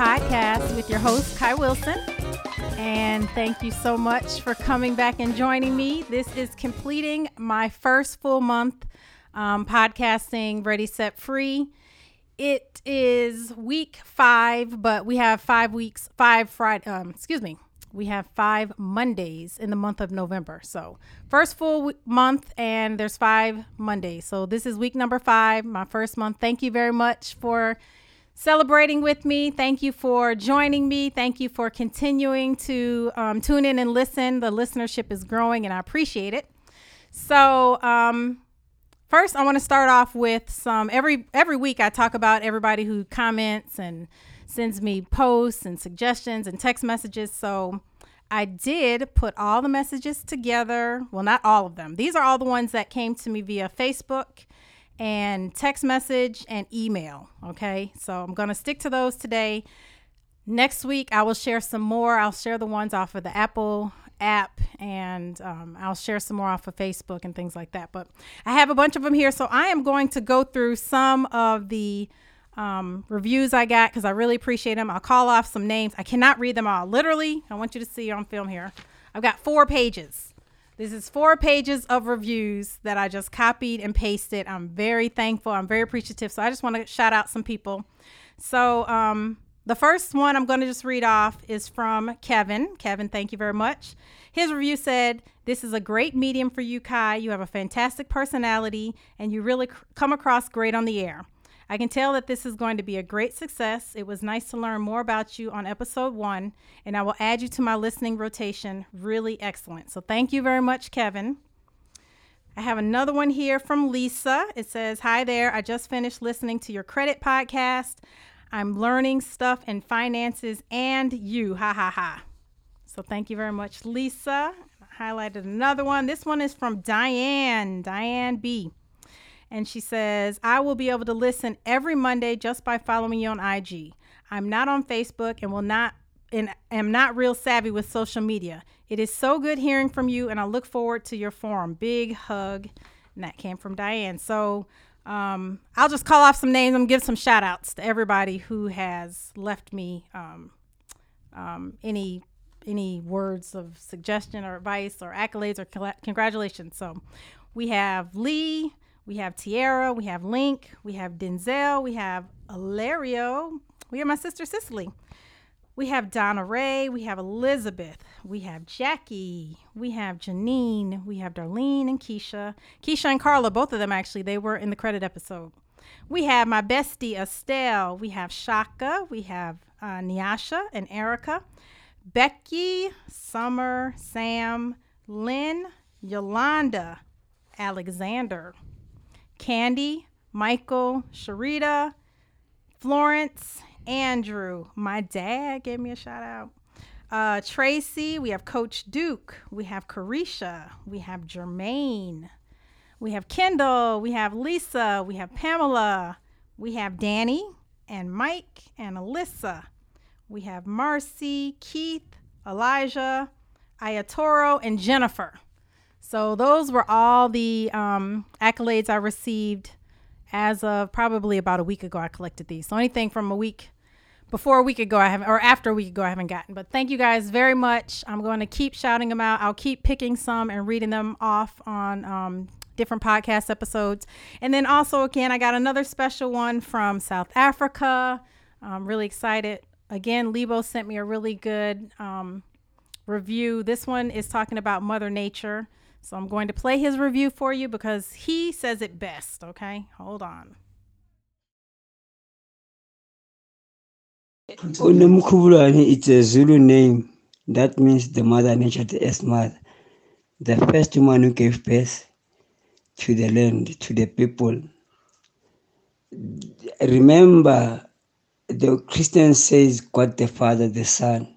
podcast with your host, Kai Wilson. And thank you so much for coming back and joining me. This is completing my first full month um, podcasting Ready, Set, Free. It is week five, but we have five weeks, five Friday, um, excuse me, we have five Mondays in the month of November. So, first full w- month, and there's five Mondays. So, this is week number five, my first month. Thank you very much for celebrating with me. Thank you for joining me. Thank you for continuing to um, tune in and listen. The listenership is growing, and I appreciate it. So, um, first, I want to start off with some every every week. I talk about everybody who comments and sends me posts and suggestions and text messages. So I did put all the messages together. Well, not all of them. These are all the ones that came to me via Facebook and text message and email. Okay. So I'm to stick to those today. Next week, I will share some more. I'll share the ones off of the Apple app and um, I'll share some more off of Facebook and things like that. But I have a bunch of them here. So I am going to go through some of the um, reviews I got because I really appreciate them. I'll call off some names. I cannot read them all. Literally, I want you to see on film here. I've got four pages. This is four pages of reviews that I just copied and pasted. I'm very thankful. I'm very appreciative. So I just want to shout out some people. So um, the first one I'm going to just read off is from Kevin. Kevin, thank you very much. His review said, This is a great medium for you, Kai. You have a fantastic personality and you really come across great on the air. I can tell that this is going to be a great success. It was nice to learn more about you on episode one, and I will add you to my listening rotation. Really excellent. So thank you very much, Kevin. I have another one here from Lisa. It says, Hi there. I just finished listening to your credit podcast. I'm learning stuff in finances and you. Ha ha ha. So thank you very much, Lisa. I highlighted another one. This one is from Diane, Diane B. And she says, I will be able to listen every Monday just by following you on IG. I'm not on Facebook and will not and am not real savvy with social media. It is so good hearing from you, and I look forward to your forum. Big hug. And that came from Diane. So um, I'll just call off some names and give some shout outs to everybody who has left me um, um, any any words of suggestion or advice or accolades or congratulations. So we have Lee, we have Tiara, we have Link, we have Denzel, we have Alario, we have my sister Cicely. We have Donna Ray, we have Elizabeth, we have Jackie, we have Janine, we have Darlene and Keisha. Keisha and Carla, both of them actually, they were in the credit episode. We have my bestie Estelle, we have Shaka, we have uh, Nyasha and Erica, Becky, Summer, Sam, Lynn, Yolanda, Alexander, Candy, Michael, Sharita, Florence, Andrew. My dad gave me a shout out. Uh, Tracy, we have Coach Duke, we have Carisha, we have Jermaine, we have Kendall, we have Lisa, we have Pamela, we have Danny and Mike and Alyssa, we have Marcy, Keith, Elijah, Ayatoro, and Jennifer. So those were all the um, accolades I received as of probably about a week ago. I collected these. So anything from a week before a week ago, I haven't, or after a week ago, I haven't gotten. But thank you guys very much. I'm going to keep shouting them out. I'll keep picking some and reading them off on um, different podcast episodes. And then also, again, I got another special one from South Africa. I'm really excited. Again, Lebo sent me a really good um, review. This one is talking about Mother Nature. So I'm going to play his review for you because he says it best, okay? Hold on. It's a Zulu name. That means the mother nature, the earth mother. The first woman who gave birth to the land, to the people. Remember, the Christian says God the Father, the Son,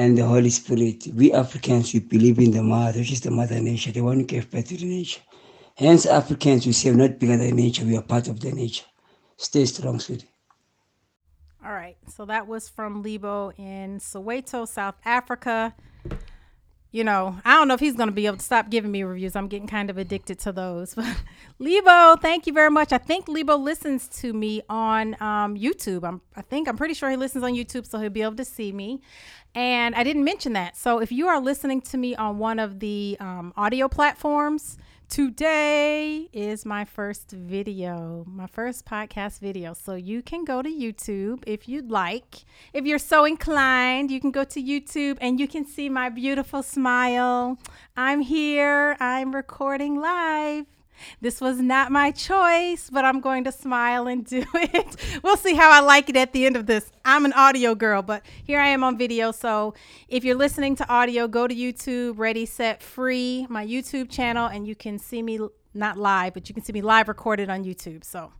and the Holy Spirit. We Africans, we believe in the mother, which is the mother nature, the one who gave birth to the nature. Hence, Africans, we say not bigger than nature, we are part of the nature. Stay strong, sweetie. All right, so that was from Lebo in Soweto, South Africa. you know, I don't know if he's going to be able to stop giving me reviews. I'm getting kind of addicted to those. Lebo, thank you very much. I think Lebo listens to me on um, YouTube. I'm, I think I'm pretty sure he listens on YouTube, so he'll be able to see me. And I didn't mention that. So if you are listening to me on one of the um, audio platforms, today is my first video, my first podcast video. So you can go to YouTube if you'd like. If you're so inclined, you can go to YouTube and you can see my beautiful smile. I'm here, I'm recording live. This was not my choice, but I'm going to smile and do it. we'll see how I like it at the end of this. I'm an audio girl, but here I am on video. So if you're listening to audio, go to YouTube, Ready, Set, Free, my YouTube channel, and you can see me not live, but you can see me live recorded on YouTube. So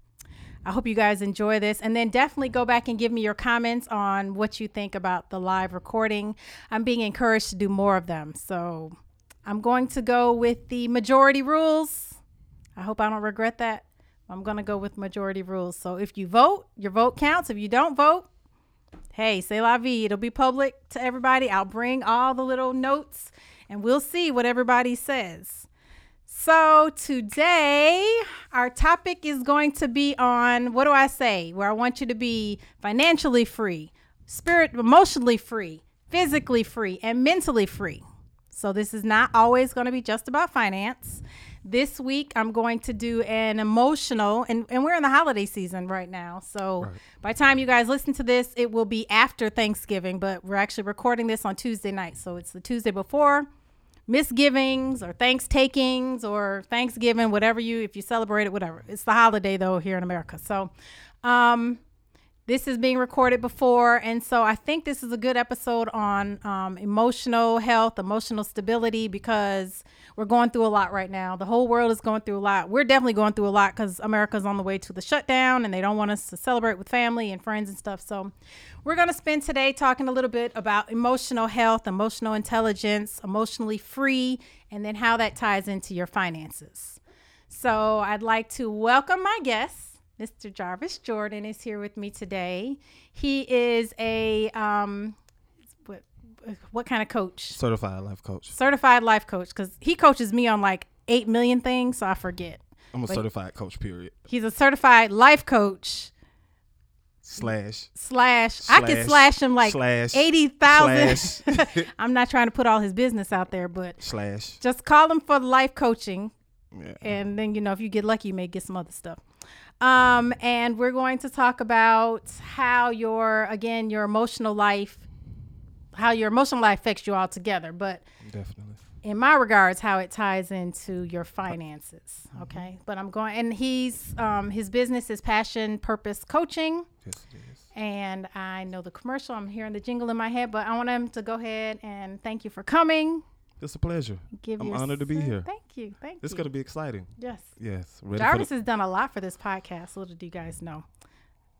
I hope you guys enjoy this. And then definitely go back and give me your comments on what you think about the live recording. I'm being encouraged to do more of them. So I'm going to go with the majority rules. I hope I don't regret that. I'm going to go with majority rules. So if you vote, your vote counts. If you don't vote, hey, say la vie. It'll be public to everybody. I'll bring all the little notes and we'll see what everybody says. So today, our topic is going to be on what do I say? Where I want you to be financially free, spirit emotionally free, physically free, and mentally free. So this is not always going to be just about finance. This week, I'm going to do an emotional, and, and we're in the holiday season right now. So right. by the time you guys listen to this, it will be after Thanksgiving, but we're actually recording this on Tuesday night. So it's the Tuesday before misgivings or thankstakings or Thanksgiving, whatever you, if you celebrate it, whatever. It's the holiday though here in America. So, um, this is being recorded before, and so I think this is a good episode on um, emotional health, emotional stability, because we're going through a lot right now. The whole world is going through a lot. We're definitely going through a lot because America's on the way to the shutdown, and they don't want us to celebrate with family and friends and stuff. So, we're going to spend today talking a little bit about emotional health, emotional intelligence, emotionally free, and then how that ties into your finances. So, I'd like to welcome my guests. Mr. Jarvis Jordan is here with me today. He is a um, what what kind of coach? Certified life coach. Certified life coach because he coaches me on like eight million things, so I forget. I'm a but certified coach. Period. He's a certified life coach. Slash. Slash. slash I could slash him like slash, eighty thousand. I'm not trying to put all his business out there, but slash. Just call him for life coaching. Yeah. And then you know if you get lucky, you may get some other stuff. Um, and we're going to talk about how your again your emotional life, how your emotional life affects you all together. But definitely, in my regards, how it ties into your finances. Mm-hmm. Okay, but I'm going, and he's um, his business is passion purpose coaching. Yes, it is. And I know the commercial. I'm hearing the jingle in my head, but I want him to go ahead and thank you for coming. It's a pleasure. Give I'm honored to be here. Thank you. Thank it's you. It's going to be exciting. Yes. Yes. Ready Jarvis has done a lot for this podcast. Little do you guys know.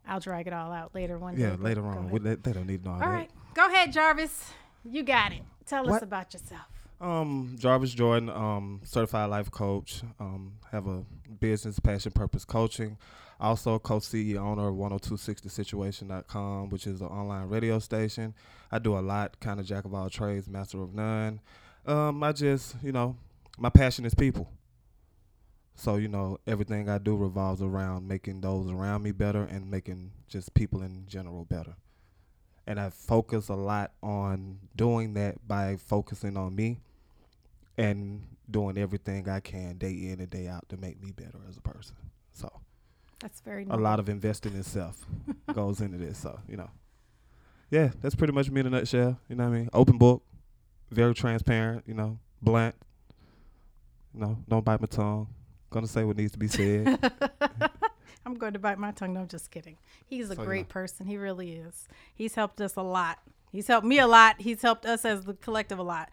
I'll drag it all out later one yeah, day. Yeah, later on. they, they, don't need know all, all right. Go ahead, Jarvis. You got it. Tell what? us about yourself. Um, Jarvis Jordan, um, certified life coach. Um, have a business passion purpose coaching. Also, co-CEO owner of 10260situation.com, which is an online radio station. I do a lot, kind of jack of all trades, master of none. Um, I just, you know, my passion is people. So, you know, everything I do revolves around making those around me better and making just people in general better. And I focus a lot on doing that by focusing on me and doing everything I can day in and day out to make me better as a person. So that's very a lot of investing in self goes into this. So, you know. Yeah, that's pretty much me in a nutshell. You know what I mean? Open book, very transparent, you know, blunt. You know, don't bite my tongue. Gonna say what needs to be said. I'm going to bite my tongue. No, I'm just kidding. He's a so, great person. He really is. He's helped us a lot. He's helped me a lot. He's helped us as the collective a lot.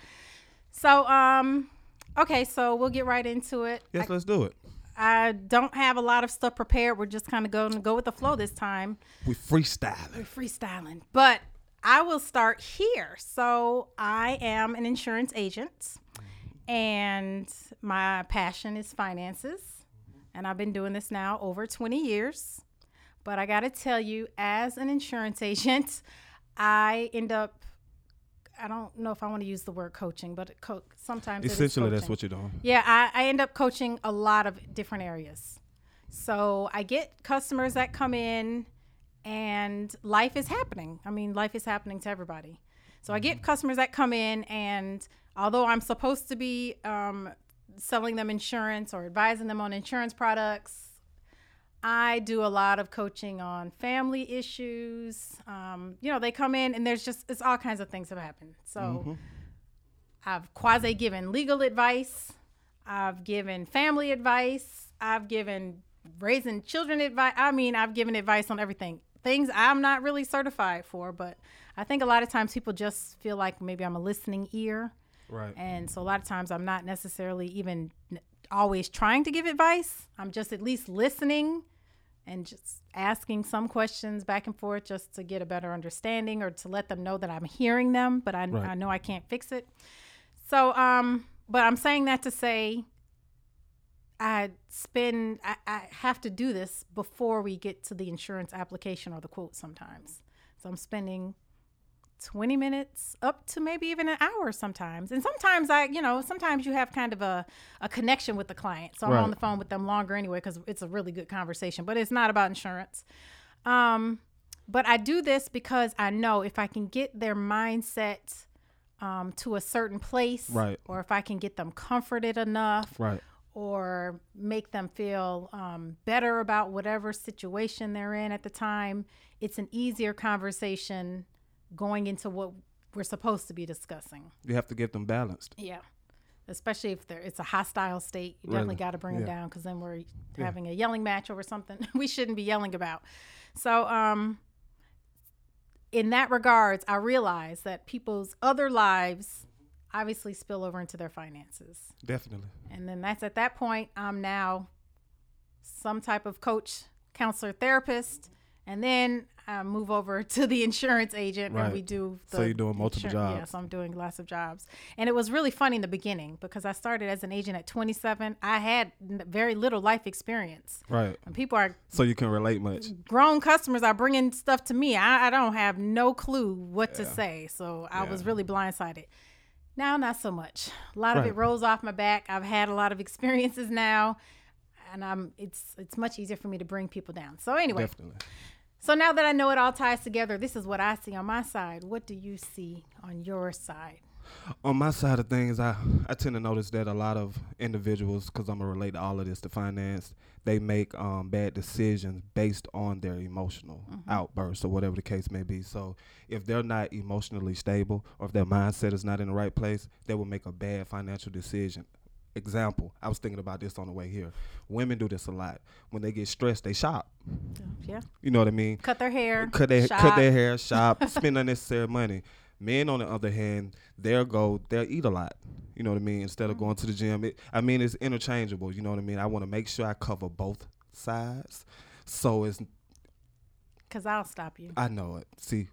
So, um, okay, so we'll get right into it. Yes, I, let's do it. I don't have a lot of stuff prepared. We're just kind of going to go with the flow this time. We're freestyling. We're freestyling. But I will start here. So I am an insurance agent, and my passion is finances. And I've been doing this now over 20 years. But I got to tell you, as an insurance agent, I end up I don't know if I want to use the word coaching, but co- sometimes it is Essentially, that's what you're doing. Yeah, I, I end up coaching a lot of different areas. So I get customers that come in and life is happening. I mean, life is happening to everybody. So I get customers that come in, and although I'm supposed to be um, selling them insurance or advising them on insurance products, I do a lot of coaching on family issues. Um, you know, they come in and there's just, it's all kinds of things have happened. So I've quasi given legal advice. I've given family advice. I've given raising children advice. I mean, I've given advice on everything. Things I'm not really certified for, but I think a lot of times people just feel like maybe I'm a listening ear. Right. And so a lot of times I'm not necessarily even always trying to give advice. I'm just at least listening and just asking some questions back and forth just to get a better understanding or to let them know that I'm hearing them, but I, Right. I know I can't fix it. So, um, but I'm saying that to say I spend, I, I have to do this before we get to the insurance application or the quote sometimes. So I'm spending 20 minutes up to maybe even an hour sometimes. And sometimes I, you know, sometimes you have kind of a, a connection with the client. So I'm Right. on the phone with them longer anyway because it's a really good conversation, but it's not about insurance. Um, but I do this because I know if I can get their mindset um, to a certain place, Right. or if I can get them comforted enough, Right. Or make them feel um, better about whatever situation they're in at the time, it's an easier conversation going into what we're supposed to be discussing. You have to get them balanced. Yeah. Especially if there it's a hostile state, you definitely Really? got to bring them down because then we're having a yelling match over something we shouldn't be yelling about. So, um, in that regards, I realize that people's other lives obviously spill over into their finances. Definitely. And then that's at that point, I'm now some type of coach, counselor, therapist. And then I move over to the insurance agent and we do the So you're doing multiple jobs. Yes, I'm doing lots of jobs. And it was really funny in the beginning because I started as an agent at 27. I had very little life experience. Right. And people are So you can relate much. grown customers are bringing stuff to me. I, I don't have no clue what to say. So I was really blindsided. Now, not so much. A lot of it rolls off my back. I've had a lot of experiences now, and I'm it's it's much easier for me to bring people down. So anyway, Definitely. so now that I know it all ties together, this is what I see on my side. What do you see on your side? On my side of things, I, I tend to notice that a lot of individuals, because I'm gonna relate to all of this to finance, they make um, bad decisions based on their emotional outbursts or whatever the case may be. So if they're not emotionally stable or if their mindset is not in the right place, they will make a bad financial decision. Example, I was thinking about this on the way here. Women do this a lot. When they get stressed, they shop. Yeah, You know what I mean? cut their hair, cut their shop. cut their hair, shop, spend unnecessary money. Men, on the other hand, they'll go, they'll eat a lot. You know what I mean? Instead of going to the gym, it, I mean, it's interchangeable. You know what I mean? I want to make sure I cover both sides. So it's, Cause I'll stop you. I know it. See,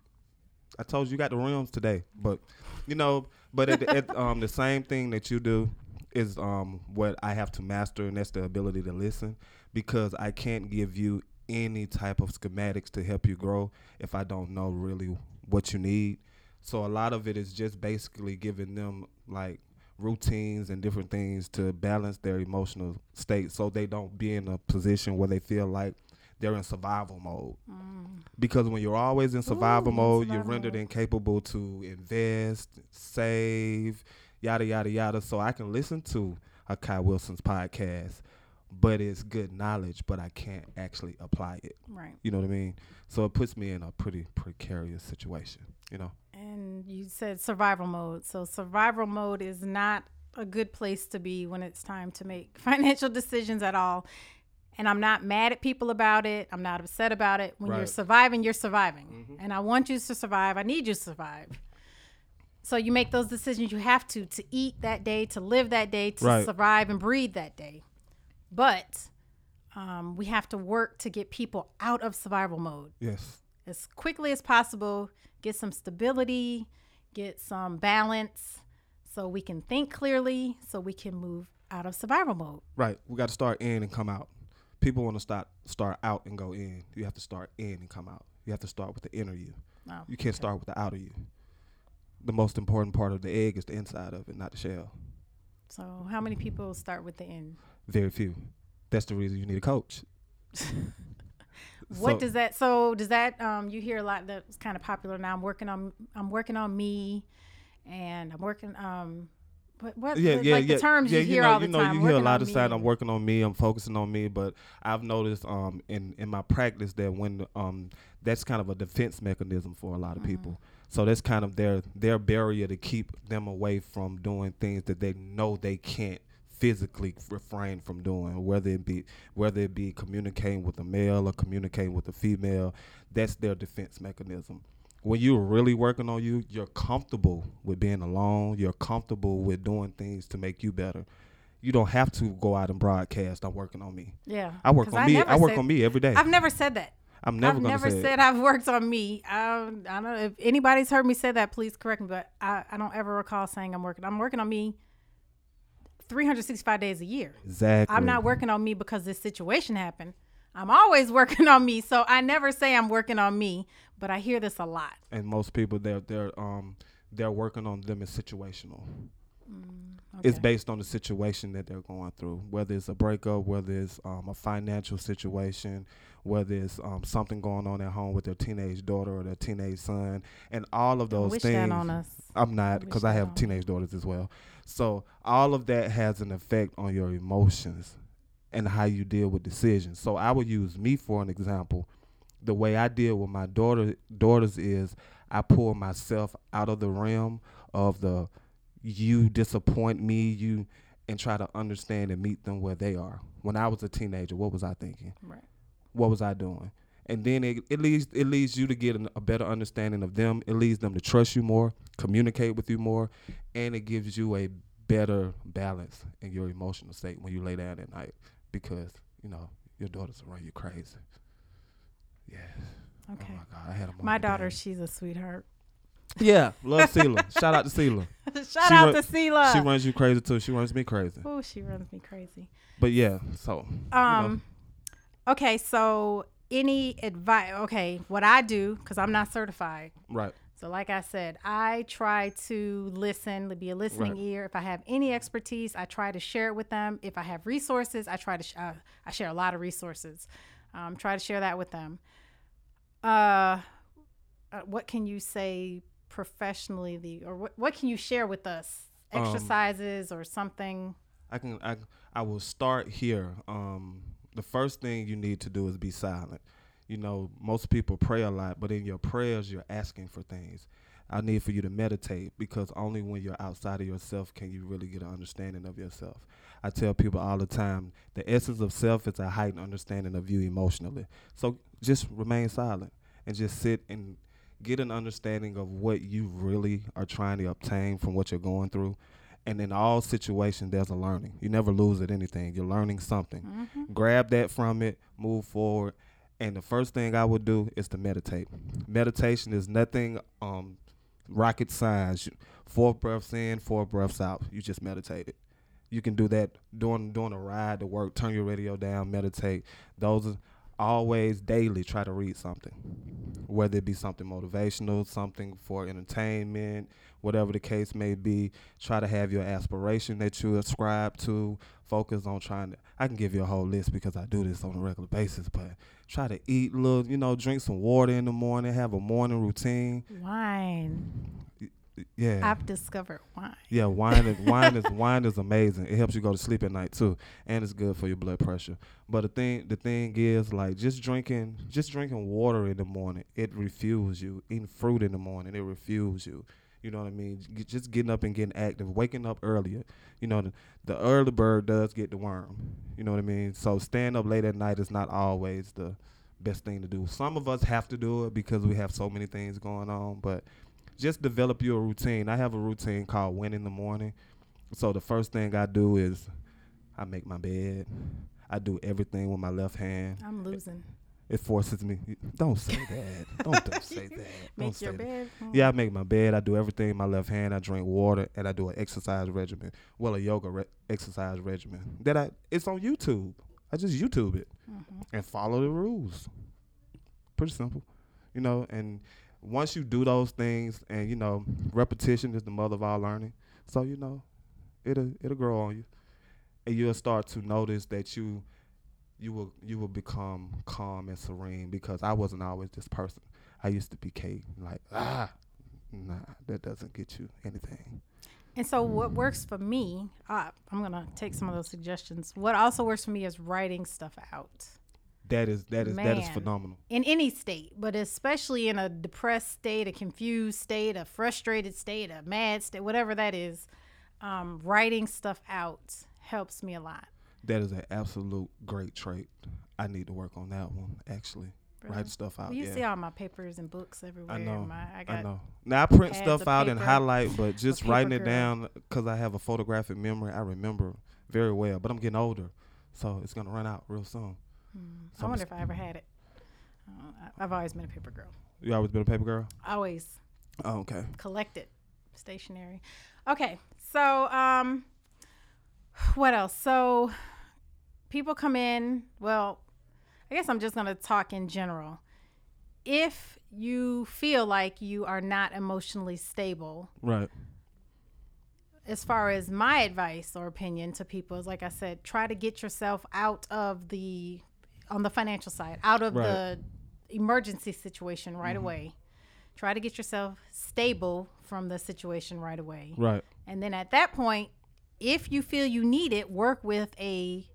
I told you you got the rims today, but you know, but at, at, um, the same thing that you do is um what I have to master, and that's the ability to listen, because I can't give you any type of schematics to help you grow if I don't know really what you need. So a lot of it is just basically giving them like routines and different things to balance their emotional state so they don't be in a position where they feel like they're in survival mode mm. because when you're always in survival Ooh, mode, survival you're rendered incapable to invest, save, yada yada yada. So I can listen to a Kai Wilson's podcast, but it's good knowledge, but I can't actually apply it. Right. You know what I mean? So it puts me in a pretty precarious situation. You know? And you said survival mode. So survival mode is not a good place to be when it's time to make financial decisions at all. And I'm not mad at people about it. I'm not upset about it. When you're surviving, you're surviving. And I want you to survive. I need you to survive. So you make those decisions you have to to eat that day, to live that day, to Right. survive and breathe that day. But um, we have to work to get people out of survival mode Yes. As quickly as possible, get some stability, get some balance so we can think clearly, so we can move out of survival mode. Right. We got to start in and come out. People want to start start out and go in. You have to start in and come out. You have to start with the inner you. Oh, You can't start with the outer you. the most important part of the egg is the inside of it, not the shell. So, how many people start with the end? Very few. That's the reason you need a coach. What So- does that? So, does that? Um, you hear a lot that's kind of popular now. I'm working on. I'm working on me, and I'm working. Um, what? what yeah, the, yeah, like yeah. the terms yeah, you hear know, all the you know, time. You hear a lot of saying I'm working on me, I'm focusing on me, but I've noticed um in in my practice that when um that's kind of a defense mechanism for a lot of Mm-hmm. people. So that's kind of their their barrier to keep them away from doing things that they know they can't physically refrain from doing whether it be whether it be communicating with a male or communicating with a female that's their defense mechanism when you're really working on you, you're comfortable with being alone. You're comfortable with doing things to make you better. You don't have to go out and broadcast. I'm working on me. Yeah, I work on me. I work said- on me every day. I've never said that. I'm never I've never say it. said I've worked on me. I, I don't know if anybody's heard me say that. Please correct me, but I, I don't ever recall saying I'm working. I'm working on me 365 days a year. exactly. I'm not working on me because this situation happened. I'm always working on me. So I never say I'm working on me, but I hear this a lot. And most people, they're they're um they're working on them is situational. It's Okay. based on the situation that they're going through, whether it's a breakup, whether it's um, a financial situation, whether it's um, something going on at home with their teenage daughter or their teenage son, and all of those wish things. that on us. I'm not because I have teenage daughters as well. So all of that has an effect on your emotions and how you deal with decisions. So I would use me for an example. The way I deal with my daughter daughters is I pull myself out of the realm of the you disappoint me, you and try to understand and meet them where they are. When I was a teenager, what was I thinking? Right. what was I doing? And then it, it leads it leads you to get an, a better understanding of them. It leads them to trust you more, communicate with you more, and it gives you a better balance in your emotional state when you lay down at night because you know your daughters will run you crazy. Yeah. Okay. Oh my God, I had a My daughter, she's a sweetheart. Yeah, love Sela. Shout out to Sela. Shout She out run- to Sela. She runs you crazy too. She runs me crazy. Oh, she runs me crazy. But yeah, so Um, okay, so any advice? Okay, what I do because I'm not certified. right. So, like I said, I try to listen, be a listening Right. ear. If I have any expertise, I try to share it with them. If I have resources, I try to. Sh- uh, I share a lot of resources. Um, try to share that with them. Uh, uh, what can you say professionally? The or what, what can you share with us? Um, Exercises or something. I can I I will start here. Um, the first thing you need to do is be silent. You know, most people pray a lot, but in your prayers, you're asking for things. I need for you to meditate because only when you're outside of yourself can you really get an understanding of yourself. I tell people all the time the essence of self is a heightened understanding of you emotionally. So just remain silent and just sit and get an understanding of what you really are trying to obtain from what you're going through. And in all situations, there's a learning. You never lose at anything. You're learning something. Mm-hmm. Grab that from it, move forward. And the first thing I would do is to meditate. Meditation is nothing um, rocket science. Four breaths in, four breaths out. You just meditate it. You can do that during during a ride to work. Turn your radio down, meditate. Those are always daily. Try to read something, whether it be something motivational, something for entertainment, whatever the case may be. Try to have your aspiration that you ascribe to. Focus on trying to. I can give you a whole list because I do this on a regular basis, but try to eat little. You know, drink some water in the morning. Have a morning routine. Wine. Yeah. I've discovered wine. Yeah, wine is wine is wine is amazing. It helps you go to sleep at night too, and it's good for your blood pressure. But the thing the thing is like just drinking just drinking water in the morning, it refuels you. Eating fruit in the morning, it refuels you. You know what I mean? Just getting up and getting active, waking up earlier. You know, the, the early bird does get the worm. You know what I mean? So staying up late at night is not always the best thing to do. Some of us have to do it because we have so many things going on, but just develop your routine. I have a routine called Win in the Morning. So the first thing I do is I make my bed. I do everything with my left hand. I'm losing. It forces me. Don't say that. don't, don't say that. Don't Make say your that. bed. Yeah, I make my bed. I do everything in my left hand. I drink water and I do an exercise regimen. Well, a yoga re- exercise regimen that I it's on YouTube. I just YouTube it Mhm. and follow the rules. Pretty simple, you know. And once you do those things, and you know, repetition is the mother of all learning. So you know, it'll it'll grow on you, and you'll start to notice that you you will you will become calm and serene because I wasn't always this person. I used to be Kate, like ah, nah, that doesn't get you anything. And so, what works for me, uh, I'm gonna take some of those suggestions. What also works for me is writing stuff out That is that is that is phenomenal. in any state, but especially in a depressed state, a confused state, a frustrated state, a mad state, whatever that is. Um, writing stuff out helps me a lot. That is an absolute great trait. I need to work on that one actually. Really? Write stuff out. Well, you yeah. see all my papers and books everywhere. I know. My, I got I know. Now I print stuff out and highlight, but just paper writing it girl. down because I have a photographic memory, I remember very well. But I'm getting older, so it's gonna run out real soon. Hmm. I wonder if I ever had it. Uh, I've always been a paper girl. You always been a paper girl. Always Oh, okay. collected stationery. Okay, so um, what else? So people come in. Well, I guess I'm just gonna talk in general. If you feel like you are not emotionally stable, Right. as far as my advice or opinion to people is like I said, try to get yourself out of the on the financial side, out of Right. the emergency situation right Mm-hmm. away. Try to get yourself stable from the situation right away. Right. And then at that point, if you feel you need it, work with a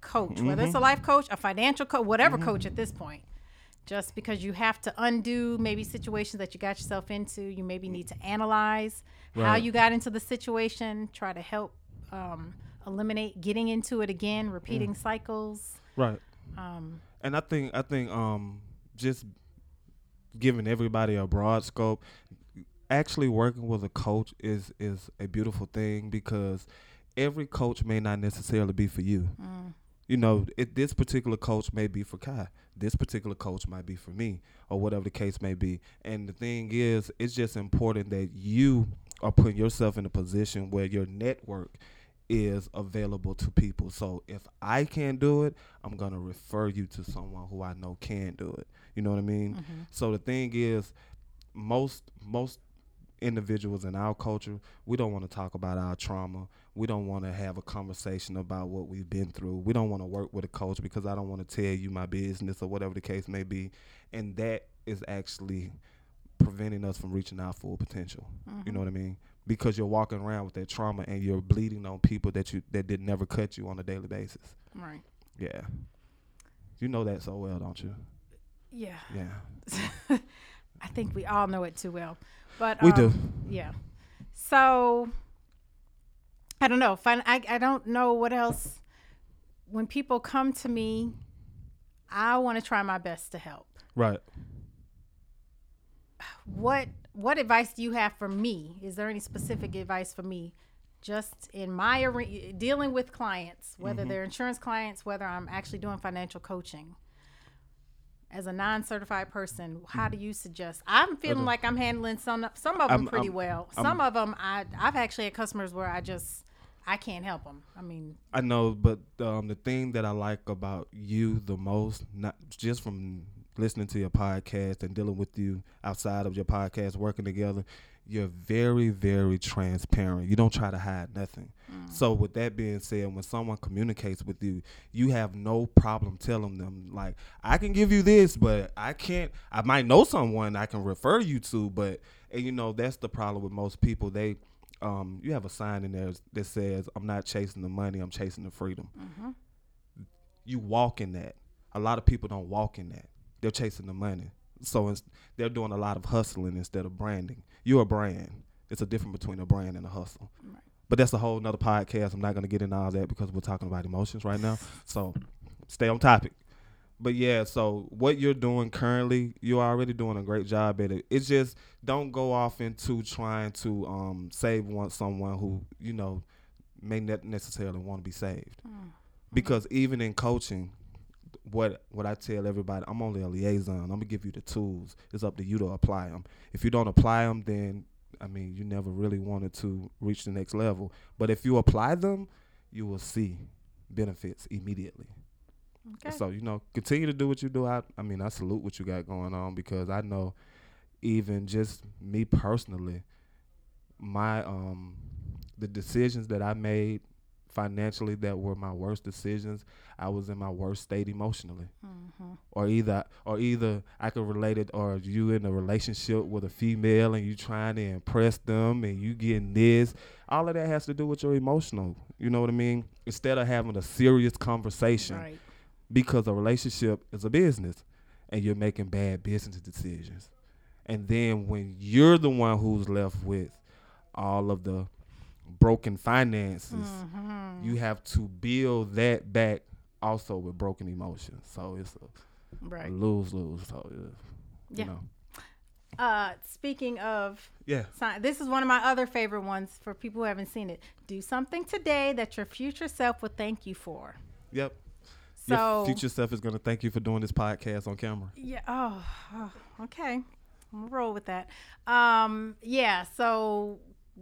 coach, whether Mm-hmm. it's a life coach, a financial coach, whatever coach at this point. Just because you have to undo maybe situations that you got yourself into, you maybe need to analyze how you got into the situation, try to help um, eliminate getting into it again, repeating cycles. Right. Um, And I think I think um just giving everybody a broad scope, actually working with a coach is is a beautiful thing because every coach may not necessarily be for you. mm, You know, it, this particular coach may be for Kai. This particular coach might be for me, or whatever the case may be. And the thing is, it's just important that you are putting yourself in a position where your network is available to people. So if I can't do it, I'm gonna refer you to someone who I know can do it. You know what I mean? mhm. So the thing is, most most individuals in our culture, we don't want to talk about our trauma. We don't want to have a conversation about what we've been through. We don't want to work with a coach because I don't want to tell you my business or whatever the case may be. And that is actually preventing us from reaching our full potential. You know what I mean? Because you're walking around with that trauma and you're bleeding on people that you that did never cut you on a daily basis. Right. Yeah. You know that so well, don't you? Yeah. Yeah. I think we all know it too well. But We um, do. Yeah. So I don't know. I I don't know what else. When people come to me, I want to try my best to help. Right. What what advice do you have for me? Is there any specific advice for me? Just in my are- dealing with clients, whether Mm-hmm. they're insurance clients, whether I'm actually doing financial coaching. As a non-certified person, how do you suggest? I'm feeling Okay. like I'm handling some some of them I'm- pretty I'm- well. I'm- Some of them, I I've actually had customers where I just I can't help them. I mean, I know, but um, the thing that I like about you the most, not just from listening to your podcast and dealing with you outside of your podcast, working together, you're very, very transparent. You don't try to hide nothing. So, with that being said, when someone communicates with you, you have no problem telling them, like, I can give you this, but I can't. I might know someone I can refer you to, but and you know that's the problem with most people. They um, you have a sign in there that says, "I'm not chasing the money, I'm chasing the freedom." You walk in that. A lot of people don't walk in that. They're chasing the money, so it's, they're doing a lot of hustling instead of branding. You're a brand. It's a difference between a brand and a hustle. Right. But that's a whole nother podcast. I'm not going to get into all that because we're talking about emotions right now. So stay on topic. But yeah, so what you're doing currently, you're already doing a great job at it. It's just don't go off into trying to um, save one someone who you know may not necessarily want to be saved. Because even in coaching, what what I tell everybody, I'm only a liaison. I'm gonna give you the tools. It's up to you to apply them. If you don't apply them, then I mean, you never really wanted to reach the next level. But if you apply them, you will see benefits immediately. okay. So you know, continue to do what you do. I I mean, I salute what you got going on because I know even just me personally, my um the decisions that I made financially that were my worst decisions, I was in my worst state emotionally. Mm-hmm. Or either or either I could relate it or you in a relationship with a female and you trying to impress them and you getting this. All of that has to do with your emotional. You know what I mean? Instead of having a serious conversation Right. because a relationship is a business and you're making bad business decisions. And then when you're the one who's left with all of the broken finances, Mhm. you have to build that back also with broken emotions. So it's a Right. lose lose. So yeah, Yeah. you know. Uh, speaking of Yeah. sign, this is one of my other favorite ones for people who haven't seen it. Do something today that your future self will thank you for. Yep. So Your future self is gonna thank you for doing this podcast on camera. Yeah. Oh, oh, okay. I'm gonna roll with that. Um. Yeah. So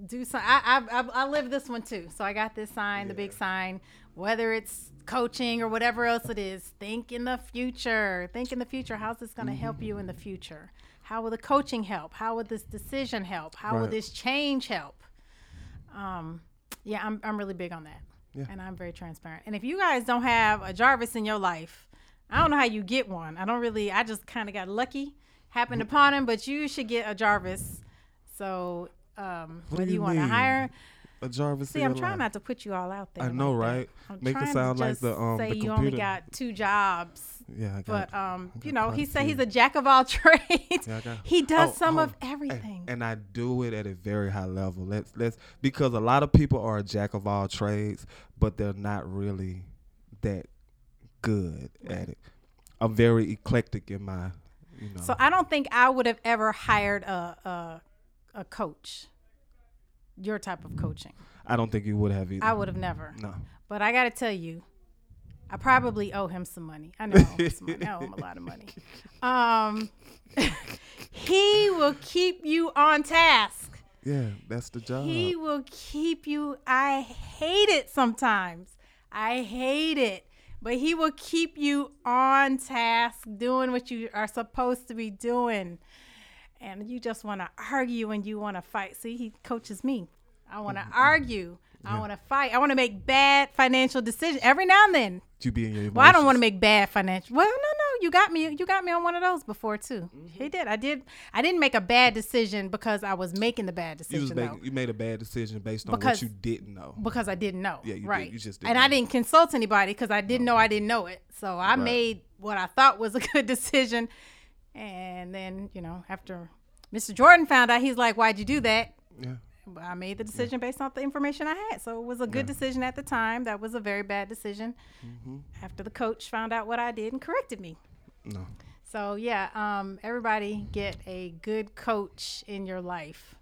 do some. I I I, live this one too. So I got this sign, the big sign. Whether it's coaching or whatever else it is, think in the future. Think in the future. How's this gonna help you in the future? How will the coaching help? How will this decision help? How will this change help? Um. Yeah, I'm I'm really big on that. Yeah. And I'm very transparent. And if you guys don't have a Jarvis in your life, I don't know how you get one. I don't really. I just kind of got lucky, happened Mm-hmm. upon him. But you should get a Jarvis. So um, whether you you, want to hire, A Jarvis. see, I'm trying not to put you all out there. I know, like right? I'm Make it sound like the, um, say the you only got two jobs. Yeah, I got But um, you know, he said he's a jack of all trades. Yeah, got- he does Oh, some oh, of and- everything. And, I do it at a very high level. Let's let's because a lot of people are a jack of all trades, but they're not really that good at it. I'm very eclectic in my, you know. So I don't think I would have ever hired a a, a coach. Your type of coaching. I don't think you would have either. I would have never. No. But I got to tell you, I probably owe him some money. I know I owe him some money. I owe him a lot of money. Um, he will keep you on task. Yeah, that's the job. He will keep you. I hate it sometimes. I hate it. But he will keep you on task, doing what you are supposed to be doing. And you just want to argue and you want to fight. See, he coaches me. I want to mm-hmm. argue. I want to fight. I want to make bad financial decisions every now and then. you be in your emotions. Well, I don't want to make bad financial. Well, no, no, you got me. You got me on one of those before too. Mm-hmm. He did. I did. I didn't make a bad decision because I was making the bad You, decision. making, though you made a bad decision based on Because- what you didn't know. because I didn't know. Yeah, you did. right. You just didn't and I didn't consult anybody because I didn't know I didn't know it. So I made what I thought was a good decision. And then, you know, after Mr. Jordan found out, he's like, "Why'd you do that?" Yeah. I made the decision based off the information I had. So it was a good decision at the time. That was a very bad decision. Mm-hmm. After the coach found out what I did and corrected me. No. So yeah, um, everybody get a good coach in your life.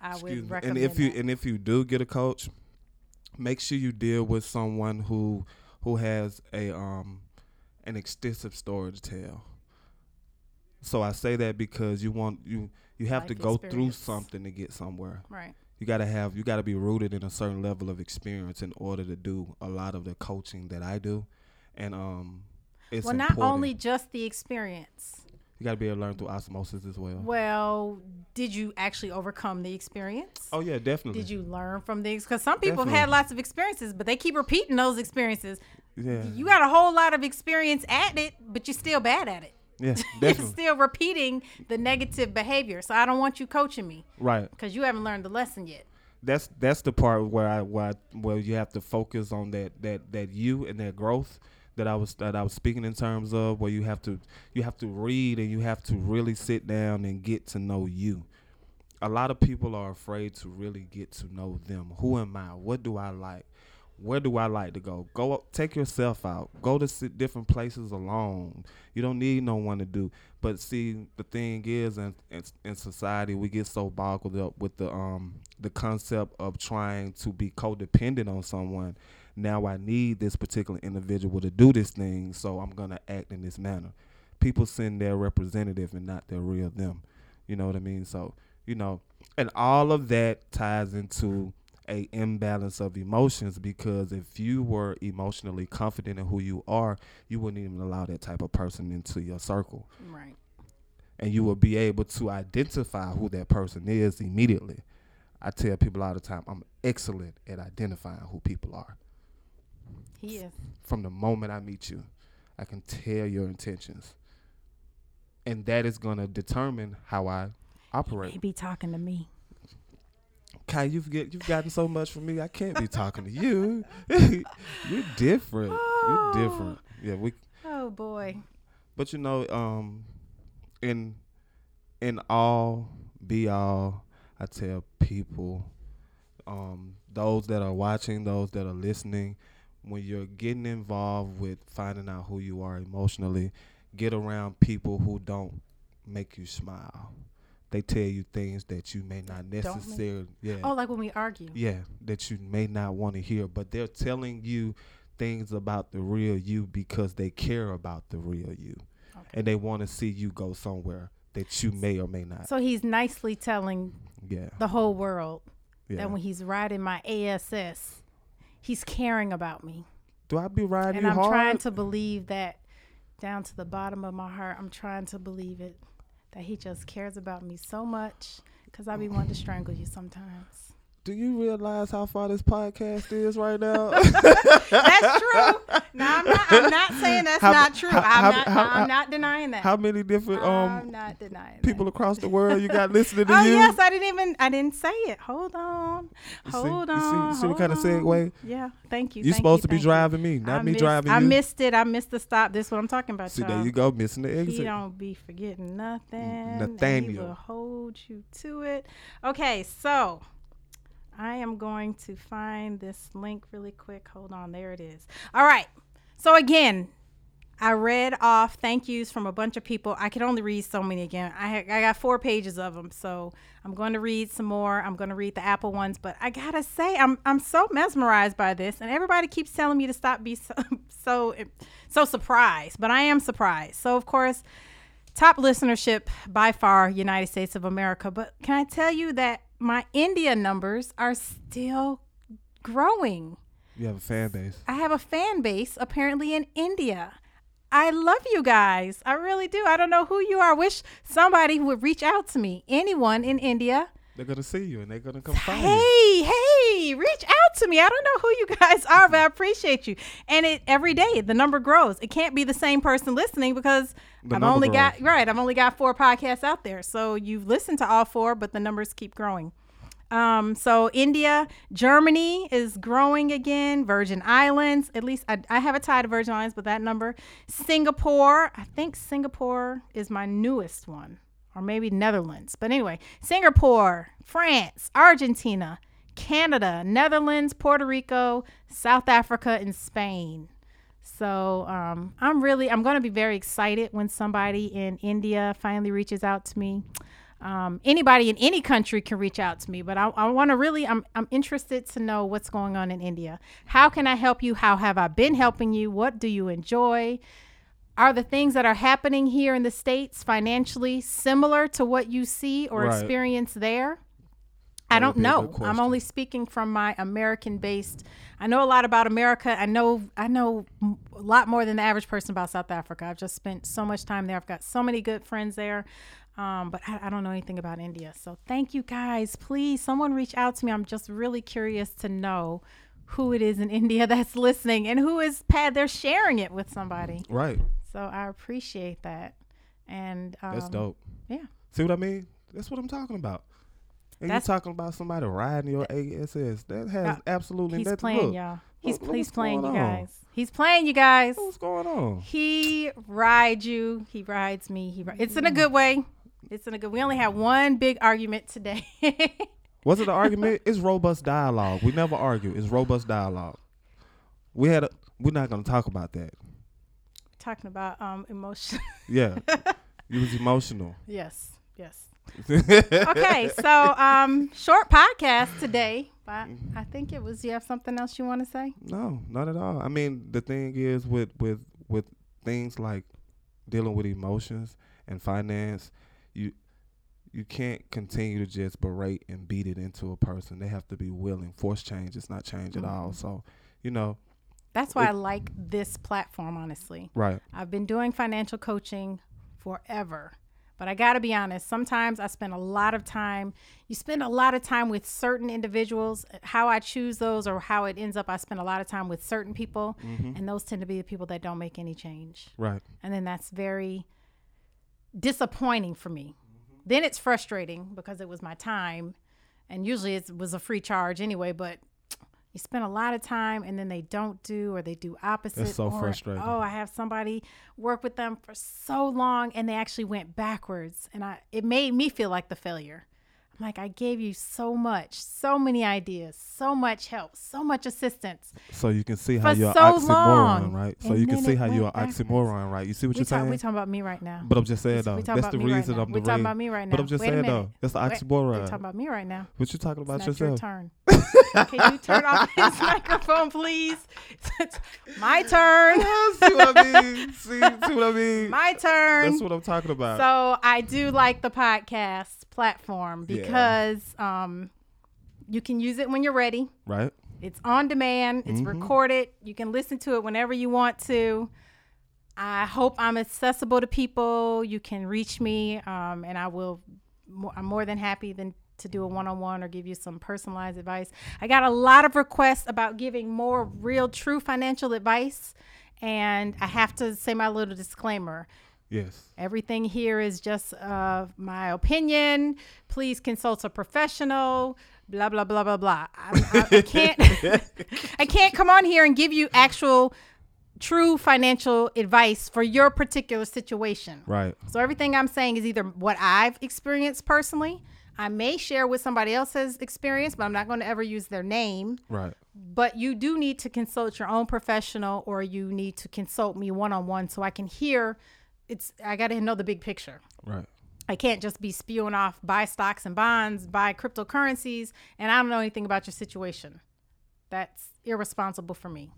I Excuse would me. recommend And if you that. and if you do get a coach, make sure you deal with someone who who has a um an extensive story to tell. So I say that because you want you you have to Life go through something to get somewhere. right. You got to have you got to be rooted in a certain level of experience in order to do a lot of the coaching that I do. And um it's well, not important. only just the experience. you got to be able to learn through osmosis as well. Well, did you actually overcome the experience? Oh yeah, definitely. Did you learn from these? Because some people have had lots of experiences, but they keep repeating those experiences. Yeah. You got a whole lot of experience at it, but you're still bad at it. Yeah, You're still repeating the negative behavior. So I don't want you coaching me right. because you haven't learned the lesson yet. that's that's the part where I where I, where you have to focus on that that that you and that growth that I was that I was speaking in terms of where you have to you have to read and you have to really sit down and get to know you. A lot of people are afraid to really get to know them. Who am I? What do I like? Where do I like to go? Go up, take yourself out. Go to different places alone. You don't need no one to do. But see, the thing is, in, in, in society, we get so boggled up with the um the concept of trying to be codependent on someone. Now I need this particular individual to do this thing, so I'm gonna act in this manner. People send their representative and not their real them. You know what I mean? So you know, and all of that ties into a imbalance of emotions because if you were emotionally confident in who you are, you wouldn't even allow that type of person into your circle. Right. and you will be able to identify who that person is immediately. I tell people all the time, I'm excellent at identifying who people are. He is. From the moment I meet you, I can tell your intentions. And that is going to determine how I operate. He be talking to me. Kai, you've get you've gotten so much from me. I can't be talking to you. You're different. You're different. Yeah, we Oh boy. But you know, um, in in all be all, I tell people, um, those that are watching, those that are listening, when you're getting involved with finding out who you are emotionally, get around people who don't make you smile. They tell you things that you may not necessarily, yeah, Oh, like when we argue. yeah, that you may not want to hear, but they're telling you things about the real you because they care about the real you Okay. and they want to see you go somewhere that you may or may not. So he's nicely telling yeah, the whole world yeah. that when he's riding my ASS, he's caring about me. Do I be riding and I'm hard? trying to believe that down to the bottom of my heart. I'm trying to believe it that he just cares about me so much because I be wanting to strangle you sometimes. Do you realize how far this podcast is right now? That's true. No, I'm not. I'm not saying that's How- not true. how- I'm how- not. I'm not denying that. how many different I'm um not denying people That. across the world you got listening to Oh you? yes, I didn't even. I didn't say it. Hold on. You see- Hold you see- on. you see what hold kind of on. segue? Yeah. Thank you. You thank supposed to be thank you. driving me, not I me missed- driving I you. I missed it. I missed the stop. This is what I'm talking about. See, y'all. there you go, missing the He exit. don't be forgetting nothing. and He Nathaniel. will hold you to it. Okay, so I am going to find this link really quick. Hold on, there it is. All right. So again, I read off thank yous from a bunch of people. I could only read so many again. I ha- I got four pages of them, so I'm going to read some more. I'm going to read the Apple ones, but I gotta say, I'm I'm so mesmerized by this, and everybody keeps telling me to stop be so so so surprised, but I am surprised. So of course, top listenership by far, United States of America. But can I tell you that my India numbers are still growing? You have a fan base. I have a fan base apparently in India. I love you guys. I really do. I don't know who you are. I wish somebody would reach out to me. Anyone in India. They're gonna see you and they're gonna come find you. Hey, hey, reach out to me. I don't know who you guys are, but I appreciate you. And it every day the number grows. It can't be the same person listening because The I've only got right. I've only got four podcasts out there. So you've listened to all four, but the numbers keep growing. Um, so India, Germany is growing again. Virgin Islands, at least I, I have a tie to Virgin Islands, but that number. Singapore, I think Singapore is my newest one, or maybe Netherlands. But anyway, Singapore, France, Argentina, Canada, Netherlands, Puerto Rico, South Africa, and Spain. So um, I'm really I'm going to be very excited when somebody in India finally reaches out to me. Um, anybody in any country can reach out to me, but I, I want to really I'm I'm interested to know what's going on in India. How can I help you? How have I been helping you? What do you enjoy? Are the things that are happening here in the states financially similar to what you see or Right. experience there? That I don't know. I'm only speaking from my American based. I know a lot about America. I know I know a lot more than the average person about South Africa. I've just spent so much time there. I've got so many good friends there. Um, but I, I don't know anything about India. So thank you guys. Please, someone reach out to me. I'm just really curious to know who it is in India that's listening and who is Pat. They're sharing it with somebody. Right. So I appreciate that. And um, That's dope. Yeah. See what I mean? That's what I'm talking about. And you're talking about somebody riding your ASS. That has absolutely He's nothing. playing, look, y'all. He's look- he's playing, you going guys. He's playing, you guys. What's going on? He rides you. He rides me. He ri- It's in a good way. It's in a good. We only had one big argument today. Was it an argument? It's robust dialogue. We never argue. It's robust dialogue. We had a. We're not gonna talk about that. Talking about um emotion. Yeah, you was emotional. yes. Yes. Okay. So um short podcast today. But I think it was. You have something else you want to say? No, not at all. I mean, the thing is with with with things like dealing with emotions and finance, you you can't continue to just berate and beat it into a person. They have to be willing. Force change is not change at all. So, you know, That's why It- I like this platform. Honestly. right. I've been doing financial coaching forever. But I got to be honest, sometimes I spend a lot of time, you spend a lot of time with certain individuals. How I choose those or how it ends up, I spend a lot of time with certain people, mm-hmm. and those tend to be the people that don't make any change. Right. And then that's very disappointing for me. Mm-hmm. Then it's frustrating because it was my time, and usually it was a free charge anyway, but you spend a lot of time and then they don't do or they do opposite. so or, frustrating. Oh, I have somebody work with them for so long and they actually went backwards and I it made me feel like the failure. I'm like, I gave you so much, so many ideas, so much help, so much assistance. So you can see how you're so oxymoron, long. right? So And you can see how you're oxymoron, right? You see what We you're talk, saying? We're talking about me right now. but I'm just saying though, that's the me right reason. I'm the We the talking about me right now. But. I'm just Wait saying though, that's the Wait, We're talking about me right now. What you talking about It's not your yourself? turn. Can you turn off his microphone, please? It's my turn. see what I mean? See, see what I mean? My turn. That's what I'm talking about. So I do like the podcast platform Yeah. because um, you can use it when you're ready. right? It's on demand. It's Mhm. recorded. You can listen to it whenever you want to. I hope I'm accessible to people. You can reach me, um, and I will. I'm more than happy than to do a one-on-one or give you some personalized advice. I got a lot of requests about giving more real, true financial advice, and I have to say my little disclaimer. Yes. Everything here is just uh, my opinion. Please consult a professional. Blah blah blah blah blah. I, I, I can't. I can't come on here and give you actual, true financial advice for your particular situation. Right. So everything I'm saying is either what I've experienced personally. I may share with somebody else's experience, but I'm not going to ever use their name. Right. but you do need to consult your own professional or you need to consult me one-on-one so i can hear. It's i got to know the big picture. Right. i can't just be spewing off buy stocks and bonds buy cryptocurrencies and i don't know anything about your situation. That's irresponsible for me.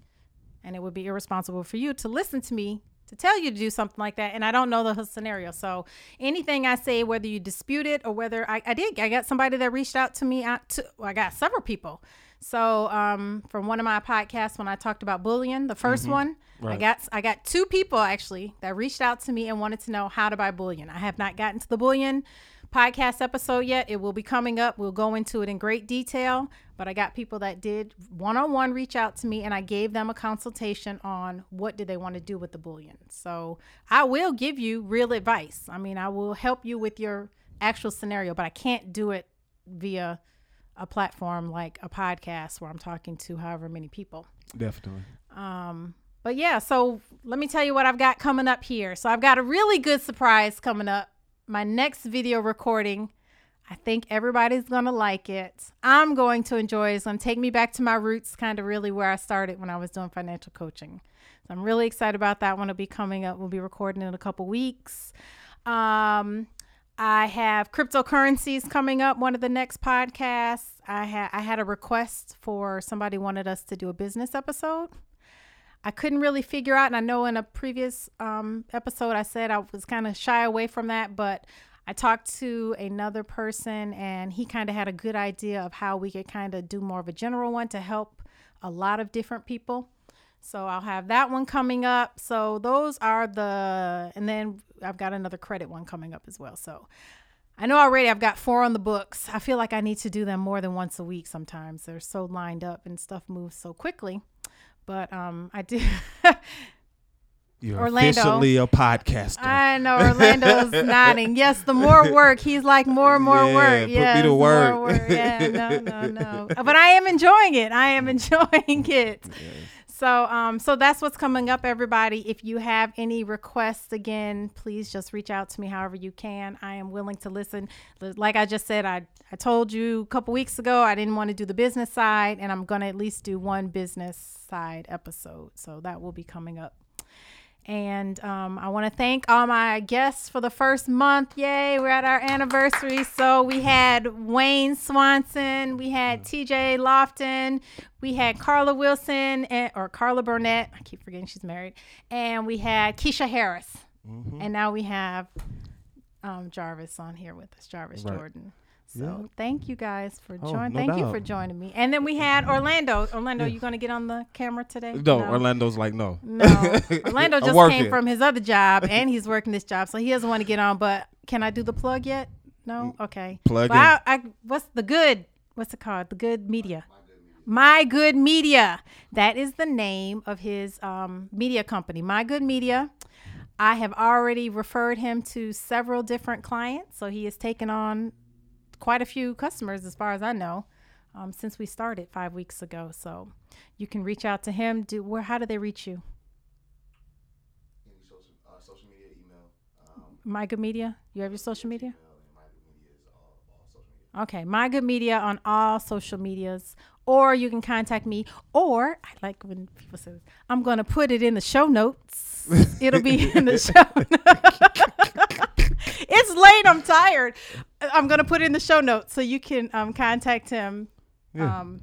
And it would be irresponsible for you to listen to me to tell you to do something like that and i don't know the whole scenario. So anything i say whether you dispute it or whether i, I did i got somebody that reached out to me out to well, i got several people. So um, from one of my podcasts when i talked about bullion the 1st one i got i got two people actually that reached out to me and wanted to know how to buy bullion i have not gotten to the bullion podcast episode yet it will be coming up we'll go into it in great detail but i got people that did one-on-one reach out to me and i gave them a consultation on what do they want to do with the bullion so i will give you real advice i mean i will help you with your actual scenario but i can't do it via a platform like a podcast where i'm talking to however many people Definitely. um, but yeah, so let me tell you what I've got coming up here. So I've got a really good surprise coming up. My next video recording. I think everybody's gonna like it. I'm going to enjoy it. It's gonna take me back to my roots, kind of really where I started when I was doing financial coaching. So I'm really excited about that one. It'll be coming up. We'll be recording in a couple weeks. Um, I have cryptocurrencies coming up. One of the next podcasts. I had I had a request for somebody wanted us to do a business episode. I couldn't really figure out, and I know in a previous um, episode I said I was kind of shy away from that, but I talked to another person, and he kind of had a good idea of how we could kind of do more of a general one to help a lot of different people. So I'll have that one coming up. So those are the, and then I've got another credit one coming up as well. So I know already I've got four on the books. I feel like I need to do them more than once a week sometimes. They're so lined up and stuff moves so quickly. But um, I do. You're Orlando. officially a podcaster. I know Orlando's nodding. Yes, the more work. He's like more and more Yeah, work. put me to work. work. Yeah, no, no, no. But I am enjoying it. I am enjoying it. So, um, so that's what's coming up, everybody. If you have any requests, again, please just reach out to me however you can. I am willing to listen. Like I just said, I I told you a couple weeks ago I didn't want to do the business side, and I'm gonna at least do one business side episode. So that will be coming up. And um, I want to thank all my guests for the first month. Yay, we're at our anniversary. So we had Wayne Swanson, we had TJ Lofton, we had Carla Wilson, and, or Carla Burnett. I keep forgetting she's married. And we had Keisha Harris. Mm-hmm. And now we have um, Jarvis on here with us, Jarvis Right. Jordan. So Yeah. thank you guys for Oh, joining. no thank you for joining me. And then we had Orlando. Orlando, Yeah. you gonna get on the camera today? No, Orlando's like no. No, Orlando just came from his other job and he's working this job, so he doesn't want to get on. But can I do the plug yet? No. Okay. Plug Well, I, I, what's the good? What's it called? The good media. My Good Media. That is the name of his um, media company. My Good Media. I have already referred him to several different clients, so he has taken on quite a few customers, as far as I know, um, since we started five weeks ago. So you can reach out to him. Do where? How do they reach you? Any social, uh, social media, email, um, My Good Media. You have your social media. email, and my good media is all, all social media. Okay, My Good Media on all social medias, or you can contact me. Or I like when people say, "I'm going to put it in the show notes." It'll be in the show. it's late. I'm tired. I'm going to put it in the show notes so you can um, contact him Yeah. um,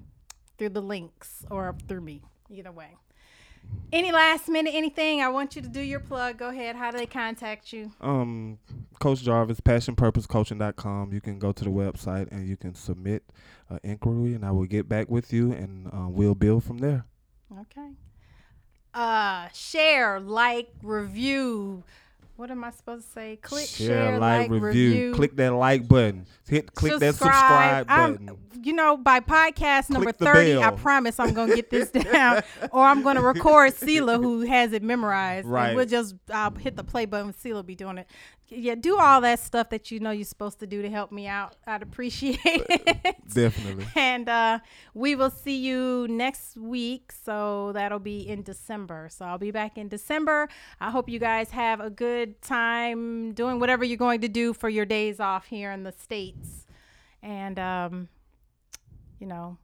through the links or through me. Either way. Any last minute anything? I want you to do your plug. Go ahead. How do they contact you? Um, Coach Jarvis, passionpurposecoaching.com. You can go to the website and you can submit an inquiry, and I will get back with you, and uh, we'll build from there. Okay. Uh, share, like, review. What am I supposed to say? Click, share, share like, review. Click that like button. Hit click that subscribe I'm- button. You know, by podcast number the 30, I promise I'm going to get this down. or I'm going to record Sela, who has it memorized. Right. And we'll just I'll hit the play button. Sela will be doing it. Yeah, do all that stuff that you know you're supposed to do to help me out. I'd appreciate it. Definitely. and uh, we will see you next week. So that'll be in December. So I'll be back in December. I hope you guys have a good time doing whatever you're going to do for your days off here in the States. And, um, you know,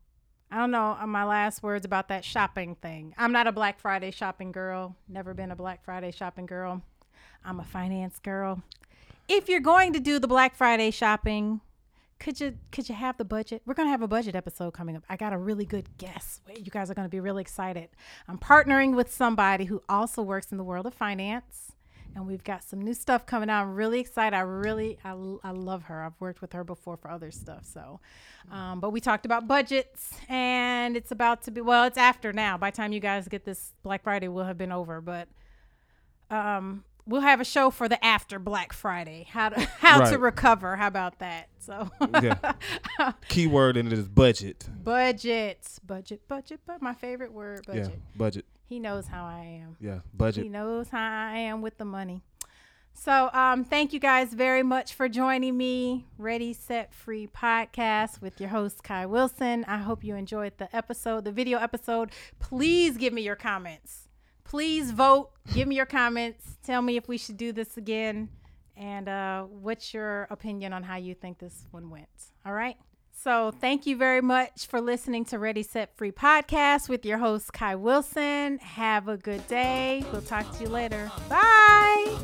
I don't know uh, my last words about that shopping thing. I'm not a Black Friday shopping girl, never been a Black Friday shopping girl. I'm a finance girl. If you're going to do the Black Friday shopping, could you could you have the budget? We're gonna have a budget episode coming up. I got a really good guest. You guys are gonna be really excited. I'm partnering with somebody who also works in the world of finance, and we've got some new stuff coming out. I'm really excited. I really I, I love her. I've worked with her before for other stuff. So, um, but we talked about budgets, and it's about to be well. It's after now. By the time you guys get this Black Friday, will have been over. But um, we'll have a show for the after Black Friday. How to how to recover. How about that? So Yeah. Keyword in it is budget. budget, budget, budget. But my favorite word, budget. Yeah, budget. He knows how I am. Yeah, budget. He knows how I am with the money. So, um, thank you guys very much for joining me. Ready, Set, Free podcast with your host, Kai Wilson. I hope you enjoyed the episode, the video episode. Please give me your comments. Please vote. Give me your comments. Tell me if we should do this again and uh, what's your opinion on how you think this one went. All right. So, thank you very much for listening to Ready, Set, Free podcast with your host, Kai Wilson. Have a good day. We'll talk to you later. Bye.